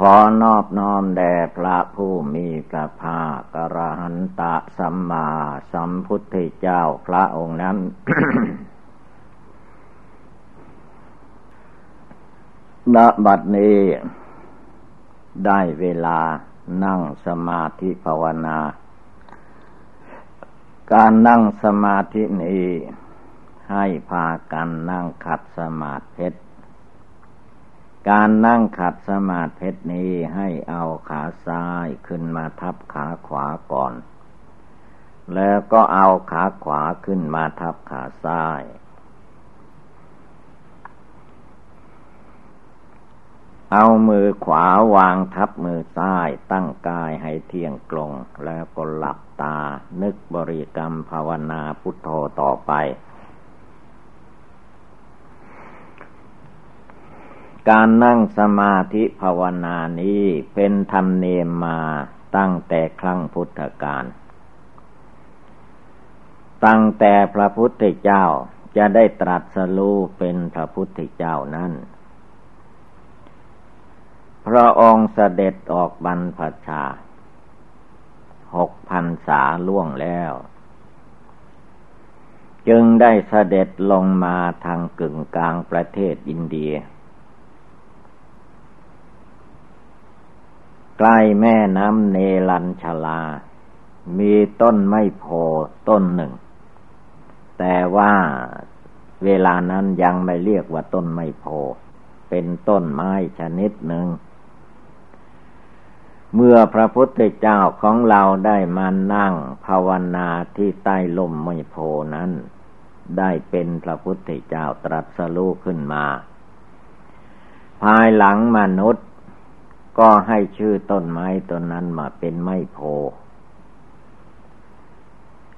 ขอนอบน้อมแด่พระผู้มีพระภาคกระหันตะสัมมาสัมพุทธเจ้าพระองค์นั้น ณ บัดนี้ ได้เวลานั่งสมาธิภาวนา การนั่งสมาธินี้ ให้พากันนั่งขัดสมาธิ การนั่งขัดสมาธินี้ให้เอาขาซ้ายขึ้นมาทับขาขวาก่อน แล้วก็เอาขาขวาขึ้นมาทับขาซ้าย เอามือขวาวางทับมือซ้ายตั้งกายให้เที่ยงตรง แล้วก็หลับตา นึกบริกรรมภาวนาพุทโธต่อไป การนั่งสมาธิภาวนานี้เป็นธรรมเนียมมาตั้งแต่ครั้งพุทธกาล ตั้งแต่พระพุทธเจ้าจะได้ตรัสรู้เป็นพระพุทธเจ้านั้น พระองค์เสด็จออกบรรพชา หกพันษาล่วงแล้ว จึงได้เสด็จลงมาทางกึ่งกลางประเทศอินเดีย ใกล้แม่น้ำเนลัญชลา มีต้นไม้โพต้นหนึ่ง แต่ว่าเวลานั้นยังไม่เรียกว่าต้นไม้โพ เป็นต้นไม้ชนิดหนึ่ง เมื่อพระพุทธเจ้าของเราได้มานั่งภาวนาที่ใต้ลมไม้โพนั้น ได้เป็นพระพุทธเจ้าตรัสรู้ขึ้นมา ภายหลังมนุษย์ ก็ให้ชื่อต้นไม้ต้นนั้นมาเป็นไม้โพ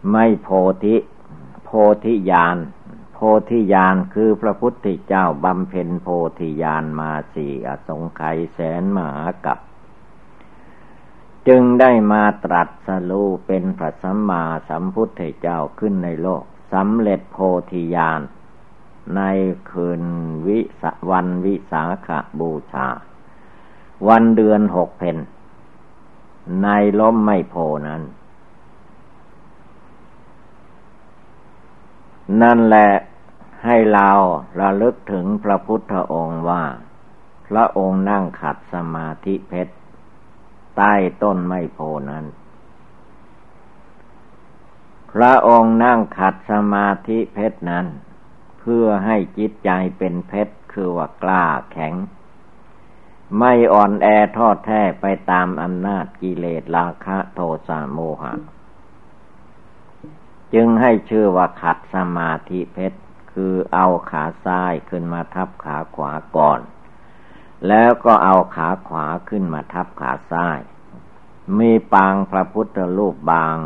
ไม้โพธิ โพธิญาณ โพธิญาณคือพระพุทธเจ้าบำเพ็ญโพธิญาณมาสี่อสงไขยแสนมหากับจึงได้มาตรัสรู้เป็นพระสัมมาสัมพุทธเจ้าขึ้นในโลกสำเร็จโพธิญาณในคืนวิสวันวิสาขบูชา วันเดือนหกเพนในล้มไม่โพนั้น นั่นแหละให้เราระลึกถึงพระพุทธองค์ว่า พระองค์นั่งขัดสมาธิเพชร ใต้ต้นไม้โพนั้น พระองค์นั่งขัดสมาธิเพชรนั้น เพื่อให้จิตใจเป็นเพชรคือว่ากล้าแข็ง ไม่อ่อนแอทอดแท้ไปตามอำนาจกิเลสราคะโทสะโมหะ จึงให้ชื่อว่าขัดสมาธิเพชร คือเอาขาซ้ายขึ้นมาทับขาขวาก่อน แล้วก็เอาขาขวาขึ้นมาทับขาซ้าย มีปางพระพุทธรูปบาง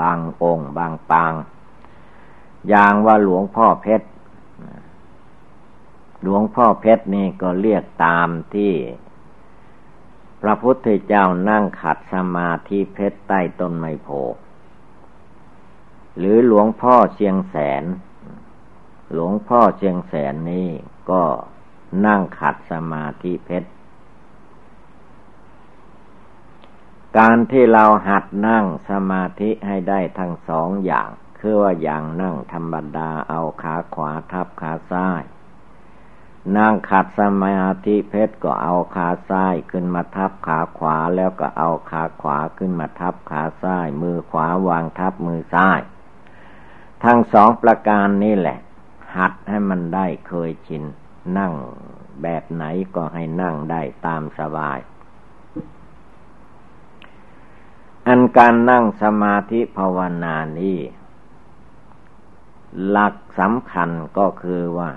บางองค์ บางปาง อย่างว่าหลวงพ่อเพชร หลวงพ่อเพชรนี่ก็เรียกตามที่ พระพุทธเจ้านั่งขัดสมาธิเพชรใต้ต้นไมโพหรือหลวงพ่อเชียงแสน หลวงพ่อเชียงแสนนี่ก็นั่งขัดสมาธิเพชร การที่เราหัดนั่งสมาธิให้ได้ทั้งสองอย่าง คือว่าอย่างนั่งธรรมดาเอาขาขวาทับขาซ้าย นั่งขัดสมาธิเพชรก็เอาขาซ้ายขึ้นมาทับขาขวาแล้วก็เอาขาขวาขึ้นมาทับขาซ้าย มือขวาวางทับมือซ้าย ทั้งสองประการนี้แหละ หัดให้มันได้เคยชิน นั่งแบบไหนก็ให้นั่งได้ตามสบาย อันการนั่งสมาธิภาวนานี้หลักสำคัญก็คือว่า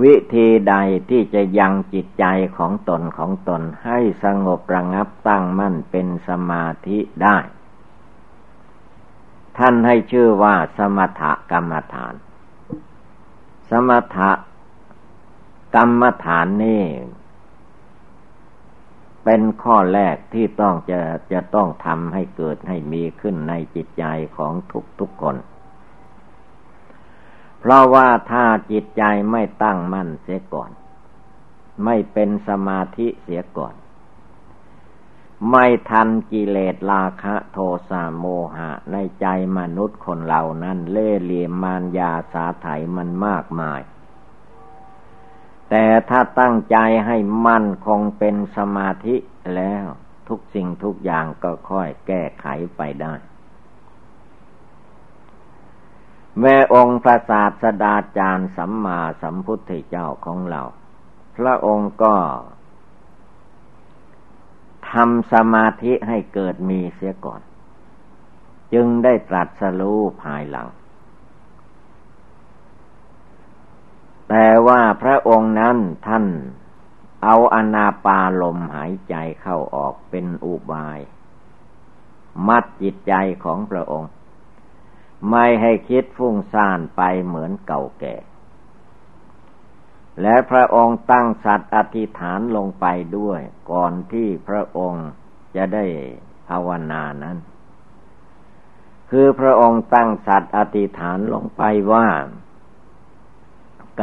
วิธีใดที่จะยังจิตใจของตนของตนให้สงบระงับตั้งมั่นเป็นสมาธิได้ ท่านให้ชื่อว่าสมถกรรมฐาน สมถกรรมฐานนี่เป็นข้อแรกที่ต้องจะจะต้องทำให้เกิดให้มีขึ้นในจิตใจของทุกทุกคน เพราะว่าถ้าจิตใจไม่ตั้งมั่นเสียก่อน ไม่เป็นสมาธิเสียก่อน ไม่ทันกิเลสราคะโทสะโมหะในใจมนุษย์คนเหล่านั้นเล่เหลี่ยมมารยาสาไถมันมากมาย แต่ถ้าตั้งใจให้มั่นคงเป็นสมาธิแล้วทุกสิ่งทุกอย่างก็ค่อยแก้ไขไปได้ แม่องค์พระศาสดาจารย์สัมมาสัมพุทธเจ้าของเรา พระองค์ก็ทำสมาธิให้เกิดมีเสียก่อน จึงได้ตรัสรู้ภายหลัง แต่ว่าพระองค์นั้นท่านเอาอนาปาลมหายใจเข้าออกเป็นอุบาย มัดจิตใจของพระองค์ ไม่ให้คิดฟุ้งซ่านไปเหมือนเก่าแก่ และพระองค์ตั้งสัตว์อธิษฐานลงไปด้วย ก่อนที่พระองค์จะได้ภาวนานั้น คือพระองค์ตั้งสัตว์อธิษฐานลงไปว่า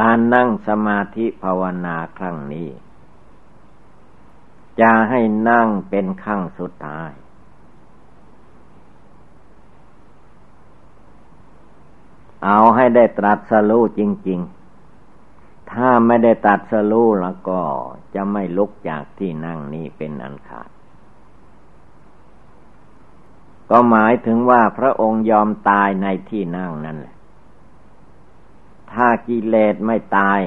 การนั่งสมาธิภาวนาครั้งนี้ จะให้นั่งเป็นขั้งสุดท้าย เอาให้ได้ตรัสรู้จริง ๆ ถ้าไม่ได้ตรัสรู้แล้วก็จะไม่ลุกจากที่นั่งนี้เป็นอันขาด ก็หมายถึงว่าพระองค์ยอมตายในที่นั่งนั่นแหละ ถ้ากิเลสไม่ตาย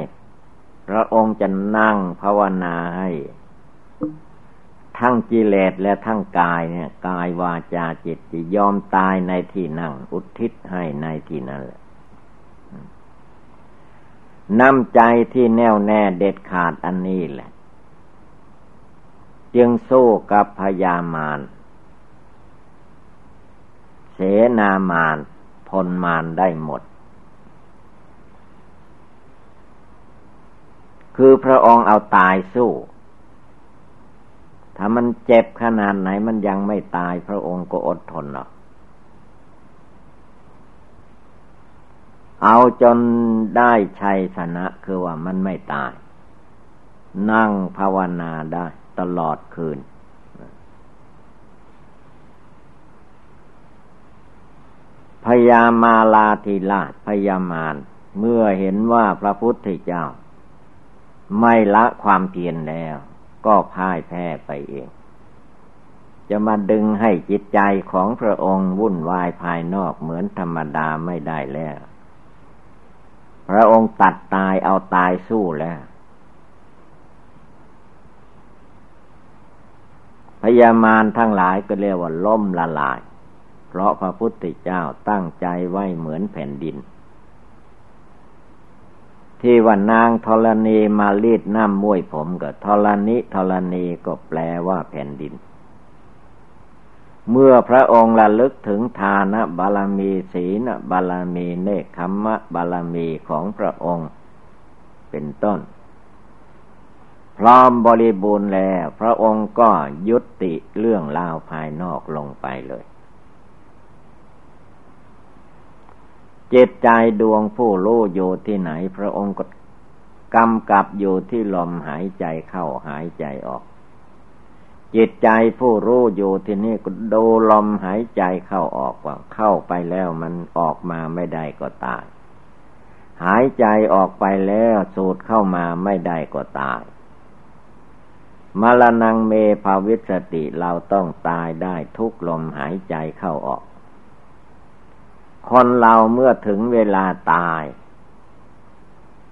พระองค์จะนั่งภาวนาให้ทั้งกิเลสและทั้งกายเนี่ย กายวาจาจิตจะยอมตายในที่นั่ง อุทิศให้ในที่นั่นแหละ น้ำใจที่แน่วแน่เด็ดขาดอันนี้แหละ จึงสู้กับพยามารเสนามารพลมารได้หมด คือพระองค์เอาตายสู้ ถ้ามันเจ็บขนาดไหนมันยังไม่ตายพระองค์ก็อดทนหรอก เอาจนได้ชัยชนะคือว่ามันไม่ตาย นั่งภาวนาได้ตลอดคืน พยามาลาธิราชพยามารเมื่อเห็นว่าพระพุทธเจ้า ไม่ละความเพียรแล้ว ก็พ่ายแพ้ไปเอง จะมาดึงให้จิตใจของพระองค์วุ่นวายภายนอกเหมือนธรรมดาไม่ได้แล้ว พระองค์ตัดตายเอาตายสู้แล้ว พยามารทั้งหลายก็เรียกว่าล่มละลาย เพราะพระพุทธเจ้าตั้งใจไว้เหมือนแผ่นดิน ที่ว่านางธรณีมาลีดน้ำมวยผมก็ธรณีธรณีก็แปลว่าแผ่นดิน เมื่อพระองค์ระลึกถึงทานบารมีศีลบารมีเนคขมะบารมีของพระองค์ เป็นต้น พร้อมบริบูรณ์แล้ว พระองค์ก็ยุติเรื่องราวภายนอกลงไปเลยจิตใจดวงผู้รู้อยู่ที่ไหน พระองค์ก็กำกับอยู่ที่ลมหายใจเข้าหายใจออก จิตใจผู้รู้อยู่ที่นี่ก็ดูลมหายใจเข้าออกว่า เข้าไปแล้วมันออกมาไม่ได้ก็ตาย หายใจออกไปแล้วสูดเข้ามาไม่ได้ก็ตายมรณงเมภาวิสติเราต้องตายได้ทุกลมหายใจเข้าออก คนเราเมื่อถึงเวลาตาย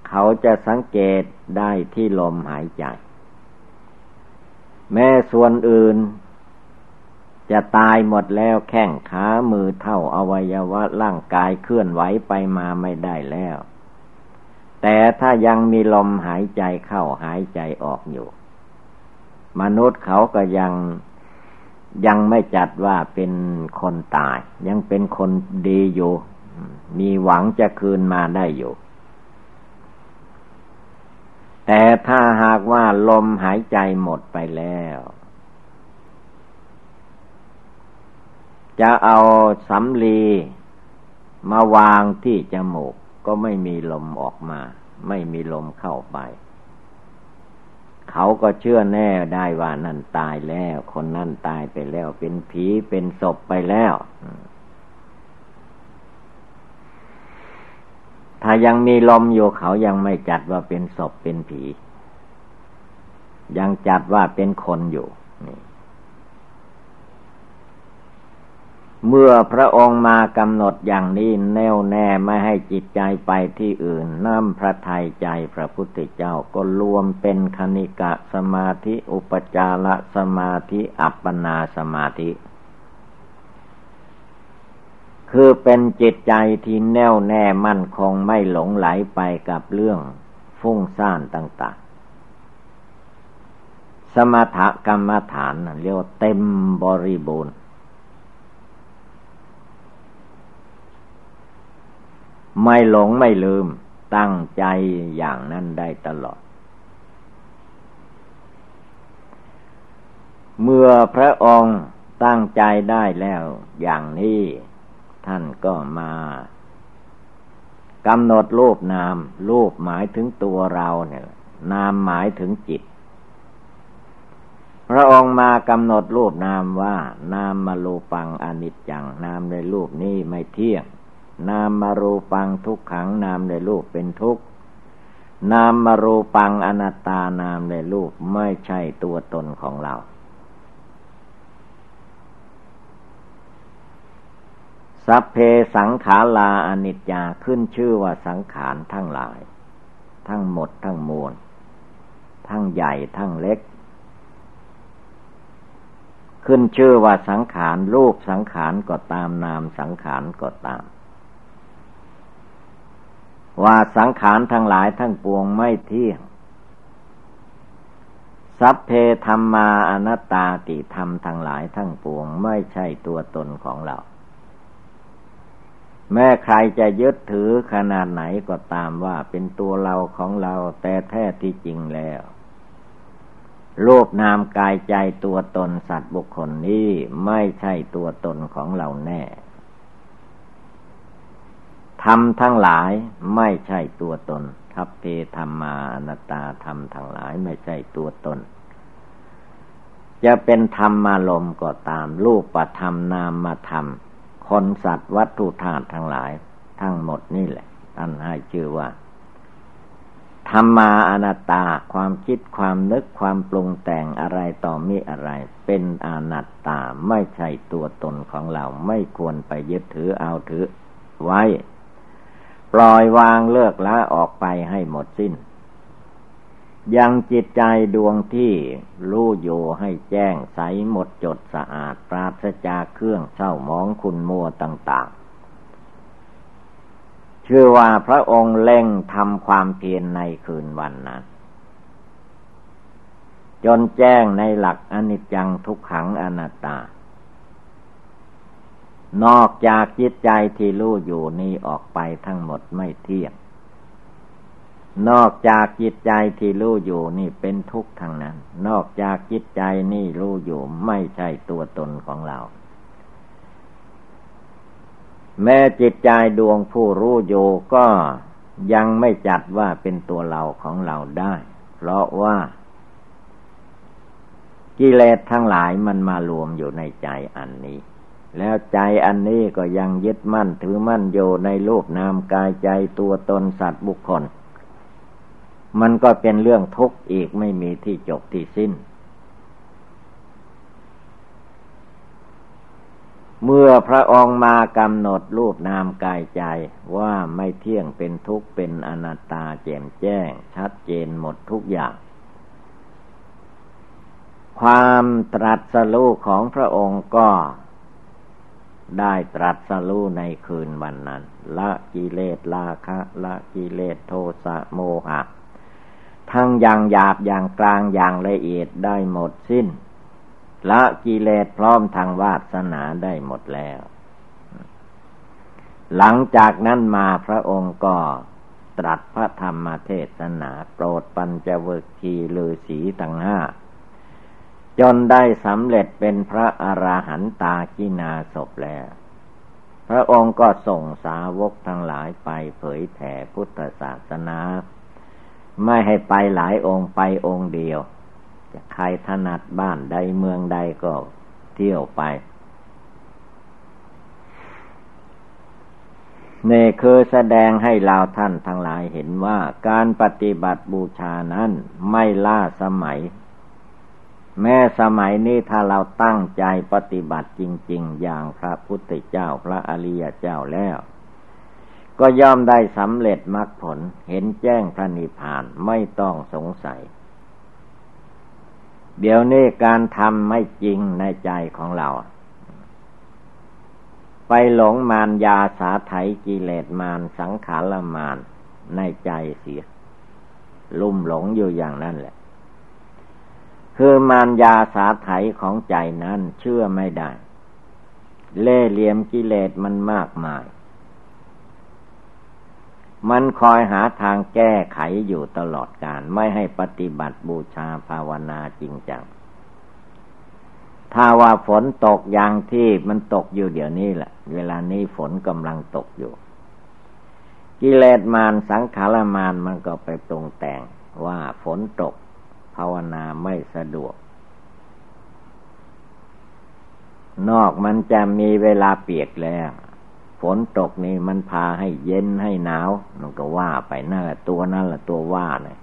เขาจะสังเกตได้ที่ลมหายใจ แม้ส่วนอื่น จะตายหมดแล้วแข้งขามือเท่าอวัยวะร่างกายเคลื่อนไหวไปมาไม่ได้แล้ว แต่ถ้ายังมีลมหายใจเข้าหายใจออกอยู่ มนุษย์เขาก็ยังยังไม่จัดว่าเป็นคนตาย ยังเป็นคนดีอยู่ มีหวังจะคืนมาได้อยู่ แต่ถ้าหากว่าลมหายใจหมดไปแล้ว จะเอาสำลีมาวางที่จมูกก็ไม่มีลมออกมา ไม่มีลมเข้าไป เขาก็เชื่อแน่ได้ว่านั่นตายแล้ว คนนั่นตายไปแล้ว เป็นผีเป็นศพไปแล้ว ถ้ายังมีลมอยู่เขายังไม่จัดว่าเป็นศพเป็นผี ยังจัดว่าเป็นคนอยู่นี่เมื่อพระองค์มากำหนดอย่างนี้แน่วแน่ไม่ให้จิตใจไปที่อื่นน้ำพระทัยใจพระพุทธเจ้าก็รวมเป็นคณิกะสมาธิ อุปจารสมาธิ อัปปนาสมาธิ คือเป็นจิตใจที่แน่วแน่มั่นคงไม่หลงไหลไปกับเรื่องฟุ้งซ่านต่าง ๆ สมถกรรมฐานเรียกว่าเต็มบริบูรณ์ ไม่หลงไม่ลืมตั้งใจอย่างนั้นได้ตลอด เมื่อพระองค์ตั้งใจได้แล้วอย่างนี้ ท่านก็มากำหนดรูปนาม รูปหมายถึงตัวเราเนี่ยนามหมายถึงจิต พระองค์มากำหนดรูปนามว่า นามมาลูปังอนิจจัง นามในรูปนี้ไม่เที่ยง นามมารูปังทุกขัง นามในรูปเป็นทุกข์นามมารูปังอนัตตานามในรูปไม่ใช่ตัวตนของเรา สัพเพสังขาราอนิจจาขึ้นชื่อว่าสังขารทั้งหลาย ทั้งหมดทั้งมวล ทั้งใหญ่ทั้งเล็ก ขึ้นชื่อว่าสังขารรูปสังขารก็ตามนามสังขารก็ตาม ว่าสังขารทั้งหลายทั้งปวงไม่เที่ยงสัพเพธรรมาอนัตตาติธรรมทั้งหลายทั้งปวงไม่ใช่ตัวตนของเรา แม้ใครจะยึดถือขนาดไหนก็ตามว่าเป็นตัวเราของเราแต่แท้ที่จริงแล้วโลกนามกายใจตัวตนสัตว์บุคคลนี้ไม่ใช่ตัวตนของเราแน่ธรรมทั้งหลายไม่ใช่ตัวตน ทัพเพธรรมานตาธรรมทั้งหลายไม่ใช่ตัวตน จะเป็นธรรมมาลมก็ตามรูปประธรรมนามมาธรรม คนสัตว์วัตถุธาตุทั้งหลาย ทั้งหมดนี่แหละท่านให้ชื่อว่า ธรรมาอนัตตาความคิดความนึกความปรุงแต่งอะไรต่อมีอะไร เป็นอนัตตาไม่ใช่ตัวตนของเราไม่ควรไปยึดถือเอาถือไว้ ปล่อยวางเลิกละออกไปให้หมดสิ้น ยังจิตใจดวงที่รู้อยู่ให้แจ้งใสหมดจดสะอาดปราศจากเครื่องเศร้ามองคุณมัวต่าง ๆ ชื่อว่าพระองค์เล่งทำความเพียรในคืนวันนั้นจนแจ้งในหลักอนิจจังทุกขังอนัตตา นอกจากจิตใจที่รู้อยู่นี้ออกไปทั้งหมดไม่เที่ยง นอกจากจิตใจที่รู้อยู่นี่เป็นทุกข์ทางนั้น นอกจากจิตใจนี่รู้อยู่ไม่ใช่ตัวตนของเรา แม้จิตใจดวงผู้รู้อยู่ก็ยังไม่จัดว่าเป็นตัวเราของเราได้ เพราะว่า กิเลสทั้งหลายมันมารวมอยู่ในใจอันนี้ แล้วใจอันนี้ก็ยังยึดมั่นถือมั่นอยู่ในรูปนามกายใจตัวตนสัตว์บุคคล มันก็เป็นเรื่องทุกข์อีกไม่มีที่จบที่สิ้น เมื่อพระองค์มากำหนดรูปนามกายใจว่าไม่เที่ยงเป็นทุกข์เป็นอนัตตาแจ่มแจ้ง ชัดเจนหมดทุกอย่าง ความตรัสรู้ของพระองค์ก็ได้ตรัสรู้ในคืนวันนั้น ละกิเลสราคะ ละกิเลสโทสะโมหะ ทั้งอย่างหยาบอย่างกลางอย่างละเอียดได้หมดสิ้น ละกิเลสพร้อมทางวาสนาได้หมดแล้ว หลังจากนั้นมาพระองค์ก็ตรัสพระธรรมเทศนาโปรดปัญจเวคีลือสีตั้งห้า จนได้สำเร็จเป็นพระอราหันตากินาศพแล้ว พระองค์ก็ส่งสาวกทั้งหลายไปเผยแผ่พุทธศาสนา ไม่ให้ไปหลายองค์ไปองค์เดียว จะใครถนัดบ้านใดเมืองใดก็เที่ยวไปนี่คือแสดงให้เราท่านทั้งหลายเห็นว่าการปฏิบัติบูชานั้นไม่ล่าสมัย แม้สมัยนี้ถ้าเราตั้งใจปฏิบัติจริง ๆ อย่างพระพุทธเจ้าพระอริยเจ้าแล้ว ก็ย่อมได้สำเร็จมรรคผลเห็นแจ้งพระนิพพานไม่ต้องสงสัย เดี๋ยวนี้การทำไม่จริงในใจของเรา ไปหลงมารยาสาไถกิเลสมารสังขารมารในใจเสีย ลุ่มหลงอยู่อย่างนั้นแหละ คือมารยาสาไถของใจนั้นเชื่อไม่ได้ เล่เหลี่ยมกิเลสมันมากมาย มันคอยหาทางแก้ไขอยู่ตลอดการ ไม่ให้ปฏิบัติบูชาภาวนาจริงจัง ถ้าว่าฝนตกอย่างที่มันตกอยู่เดี๋ยวนี้แหละ เวลานี้ฝนกำลังตกอยู่ กิเลสมารสังขารมารมันก็ไปตรงแต่งว่าฝนตก ภาวนาไม่สะดวก นอกมันจะมีเวลาเปียกแล้ว ฝนตกนี่มันพาให้เย็นให้หนาวมันก็ว่าไปนั่นแหละตัวนั่นแหละตัวว่าเนี่ย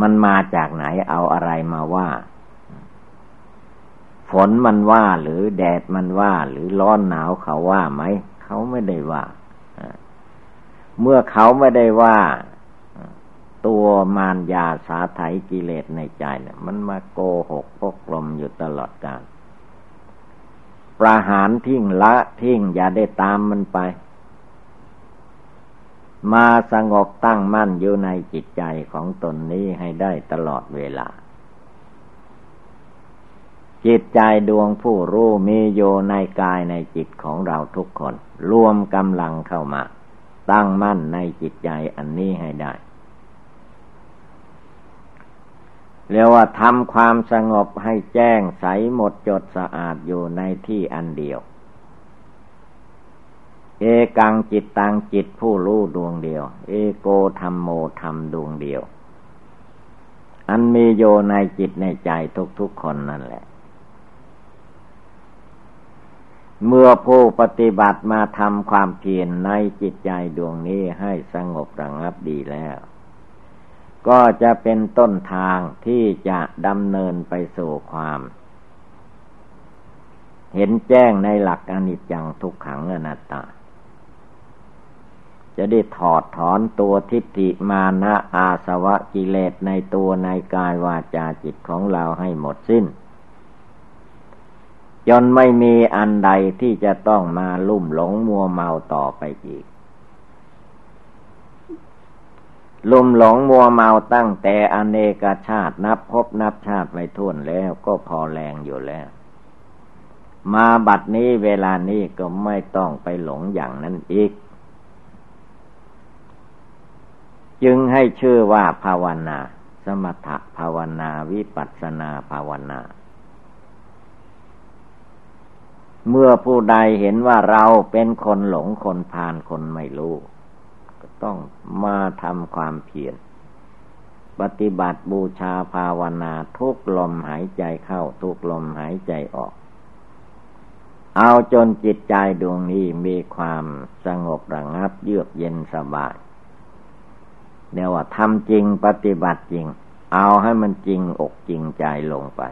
มันมาจากไหนเอาอะไรมาว่า ฝนมันว่าหรือแดดมันว่าหรือร้อนหนาวเขาว่าไหมเขาไม่ได้ว่าเมื่อเขาไม่ได้ว่าตัวมารยาสาไถกิเลสในใจเนี่ยมันมาโกหกพกลมอยู่ตลอดกาล ประหารทิ้งละทิ้งอย่าได้ตามมันไป มาสงบตั้งมั่นอยู่ในจิตใจของตนนี้ให้ได้ตลอดเวลา จิตใจดวงผู้รู้มีโยในกายในจิตของเราทุกคน รวมกำลังเข้ามา ตั้งมั่นในจิตใจอันนี้ให้ได้ เรียกว่าทำความสงบให้แจ้งใสหมดจดสะอาดอยู่ในที่อันเดียว เอกังจิตตังจิตผู้รู้ดวงเดียว เอโกธรรมโมธรรมดวงเดียว อันมีโยในจิตในใจทุกๆคนนั่นแหละ เมื่อผู้ปฏิบัติมาทำความเพียรในจิตใจดวงนี้ให้สงบระงับดีแล้ว ก็จะเป็นต้นทางที่จะดำเนินไปสู่ความ เห็นแจ้งในหลักอนิจจังทุกขังอนัตตา จะได้ถอดถอนตัวทิฏฐิมานะอาสวะกิเลสในตัวในกายวาจาจิตของเราให้หมดสิ้น จนไม่มีอันใดที่จะต้องมาลุ่มหลงมัวเมาต่อไปอีก ลุ่มหลงมัวเมาตั้งแต่อเนกชาตินับพบนับชาติไว้ทุ่นแล้วก็พอแรงอยู่แล้ว มาบัดนี้เวลานี้ก็ไม่ต้องไปหลงอย่างนั้นอีก จึงให้ชื่อว่าภาวนา สมถภาวนาวิปัสนาภาวนาเมื่อผู้ใดเห็นว่าเราเป็นคนหลงคนพานคนไม่รู้ ต้องมาทำความเพียรปฏิบัติบูชาภาวนาทุกลมหายใจเข้าทุกลมหายใจออก เอาจนจิตใจดวงนี้มีความสงบระงับเยือกเย็นสบายเดี๋ยวว่าทำจริงปฏิบัติจริง เอาให้มันจริงอกจริงใจลงไป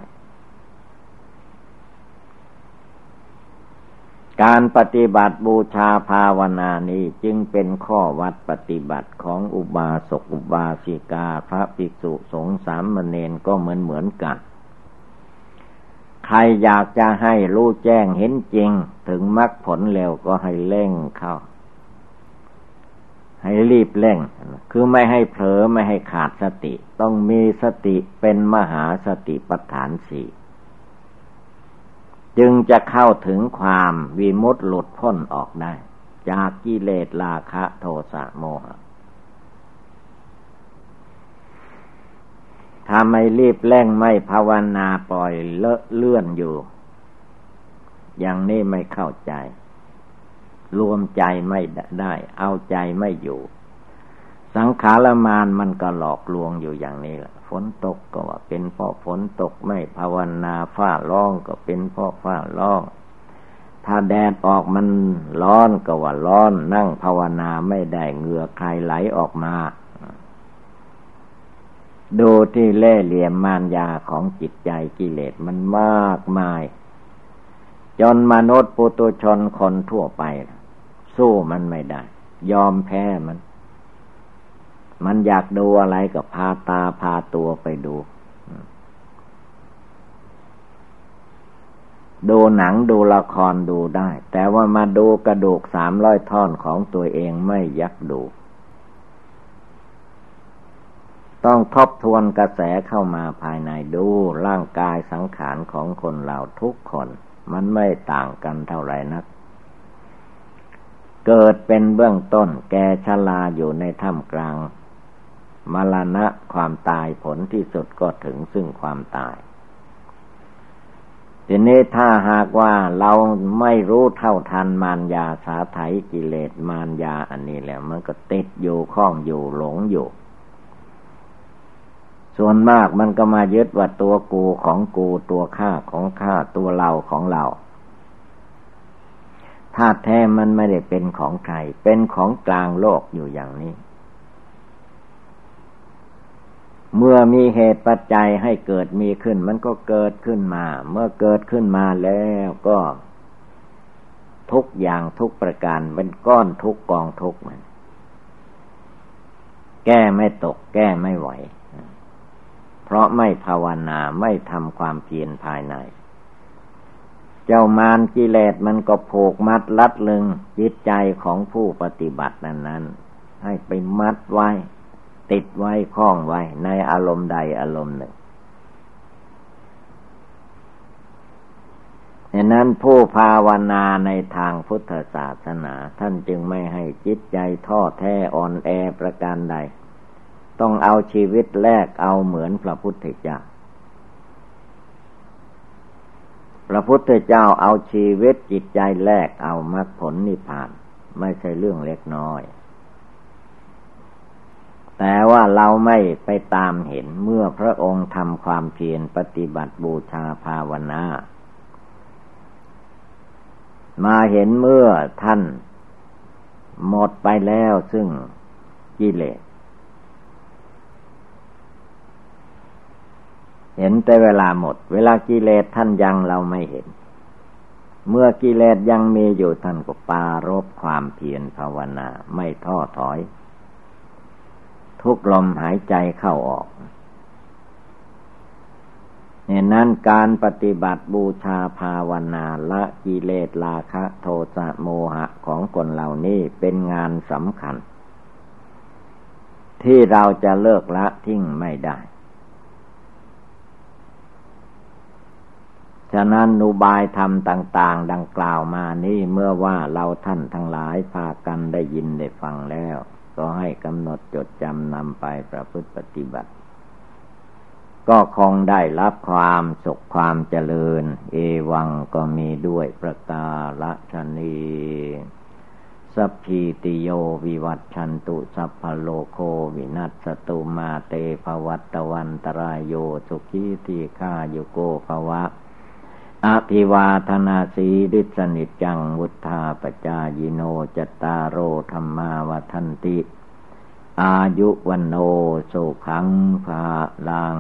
การปฏิบัติบูชาภาวนานี้จึงเป็นข้อวัดปฏิบัติของอุบาสกอุบาสิกาพระภิกษุสงฆ์สามเณรก็เหมือนเหมือนกัน ใครอยากจะให้รู้แจ้งเห็นจริงถึงมรรคผลเร็วก็ให้เร่งเข้า ให้รีบเร่ง คือไม่ให้เผลอไม่ให้ขาดสติ ต้องมีสติเป็นมหาสติปัฏฐานสี่ จึงจะเข้าถึงความวิมุตติหลุดพ้นออกได้ จากกิเลสราคะโทสะโมหะถ้าไม่รีบแร่งไม่ภาวนาปล่อยเลอะเลื่อนอยู่ อย่างนี้ไม่เข้าใจ รวมใจไม่ได้ เอาใจไม่อยู่ สังขารมานมันก็หลอกลวงอยู่อย่างนี้แหละ ฝนตกก็ว่าเป็นเพราะฝนตกไม่ภาวนาฝ้าร้องก็เป็นเพราะฝ้าร้อง ถ้าแดดออกมันร้อนก็ว่าร้อน นั่งภาวนาไม่ได้เหงื่อใครไหลออกมาดูที่เล่เหลี่ยมมารยาของจิตใจกิเลสมันมากมาย จนมนุษย์ปุตุชนคนทั่วไป สู้มันไม่ได้ ยอมแพ้มัน มันอยากดูอะไรก็พาตาพาตัวไปดู ดูหนังดูละครดูได้ แต่ว่ามาดูกระดูกสามร้อยท่อนของตัวเองไม่ยักดู ต้องทบทวนกระแสเข้ามาภายในดูร่างกายสังขารของคนเราทุกคน มันไม่ต่างกันเท่าไหร่นักเกิดเป็นเบื้องต้นแกชลาอยู่ในถ้ำกลาง มรณะความตายผลที่สุดก็ถึงซึ่งความตาย ทีนี้ถ้าหากว่าเราไม่รู้เท่าทันมารยาสาไถกิเลสมารยาอันนี้แล้ว มันก็ติดอยู่ข้องอยู่หลงอยู่ ส่วนมากมันก็มายึดว่าตัวกูของกูตัวข้าของข้าตัวเราของเราธาตุแท้มันไม่ได้เป็นของใคร เป็นของกลางโลกอยู่อย่างนี้ เมื่อมีเหตุปัจจัยให้เกิดมีขึ้น มันก็เกิดขึ้นมา เมื่อเกิดขึ้นมาแล้วก็ ทุกอย่างทุกประการเป็นก้อนทุกกองทุกมันแก้ไม่ตก แก้ไม่ไหว เพราะไม่ภาวนาไม่ทำความเพียรภายใน เจ้ามารกิเลสมันก็ผูกมัดลัดลึงจิตใจของผู้ปฏิบัตินั้นนั้นให้ไปมัดไว้ ติดไว้คล้องไว้ ในอารมณ์ใดอารมณ์หนึ่งดังนั้นผู้ภาวนาในทางพุทธศาสนา ท่านจึงไม่ให้จิตใจท้อแท้อ่อนแอประการใด ต้องเอาชีวิตแลกเอาเหมือนพระพุทธเจ้าพระพุทธเจ้าเอาชีวิตจิตใจแลกเอามรรคผลนิพพาน ไม่ใช่เรื่องเล็กน้อย แต่ว่าเราไม่ไปตามเห็นเมื่อพระองค์ทำความเพียรปฏิบัติบูชาภาวนา มาเห็นเมื่อท่านหมดไปแล้วซึ่งกิเลส เห็นแต่เวลาหมด เวลากิเลสท่านยังเราไม่เห็น เมื่อกิเลสยังมีอยู่ท่านก็ปารบความเพียรภาวนาไม่ท้อถอย ทุกลมหายใจเข้าออกเนี่ยนั้นการปฏิบัติบูชาภาวนาละกิเลสราคะโทสะโมหะของคนเหล่านี้เป็นงานสำคัญ ที่เราจะเลิกละทิ้งไม่ได้ ฉะนั้นนุบายธรรมต่าง ๆ ดังกล่าวมานี่เมื่อว่าเราท่านทั้งหลายพากันได้ยินได้ฟังแล้ว ก็ให้กำหนดจดจำนำไปประพฤติปฏิบัติ ก็คงได้รับความสุขความเจริญ เอวังก็มีด้วยประกาศนีสัพพีติโยวิวัตชันตุสัพพโลโควินัสตุมาเตภวัตวันตรายโยสุขีทีฆาโยโกภวะ อภิวาธนาสีริสนิจังวุธาปจายโนจตารโรธรรมาวทันติ อายุวันโนสุขังภาลัง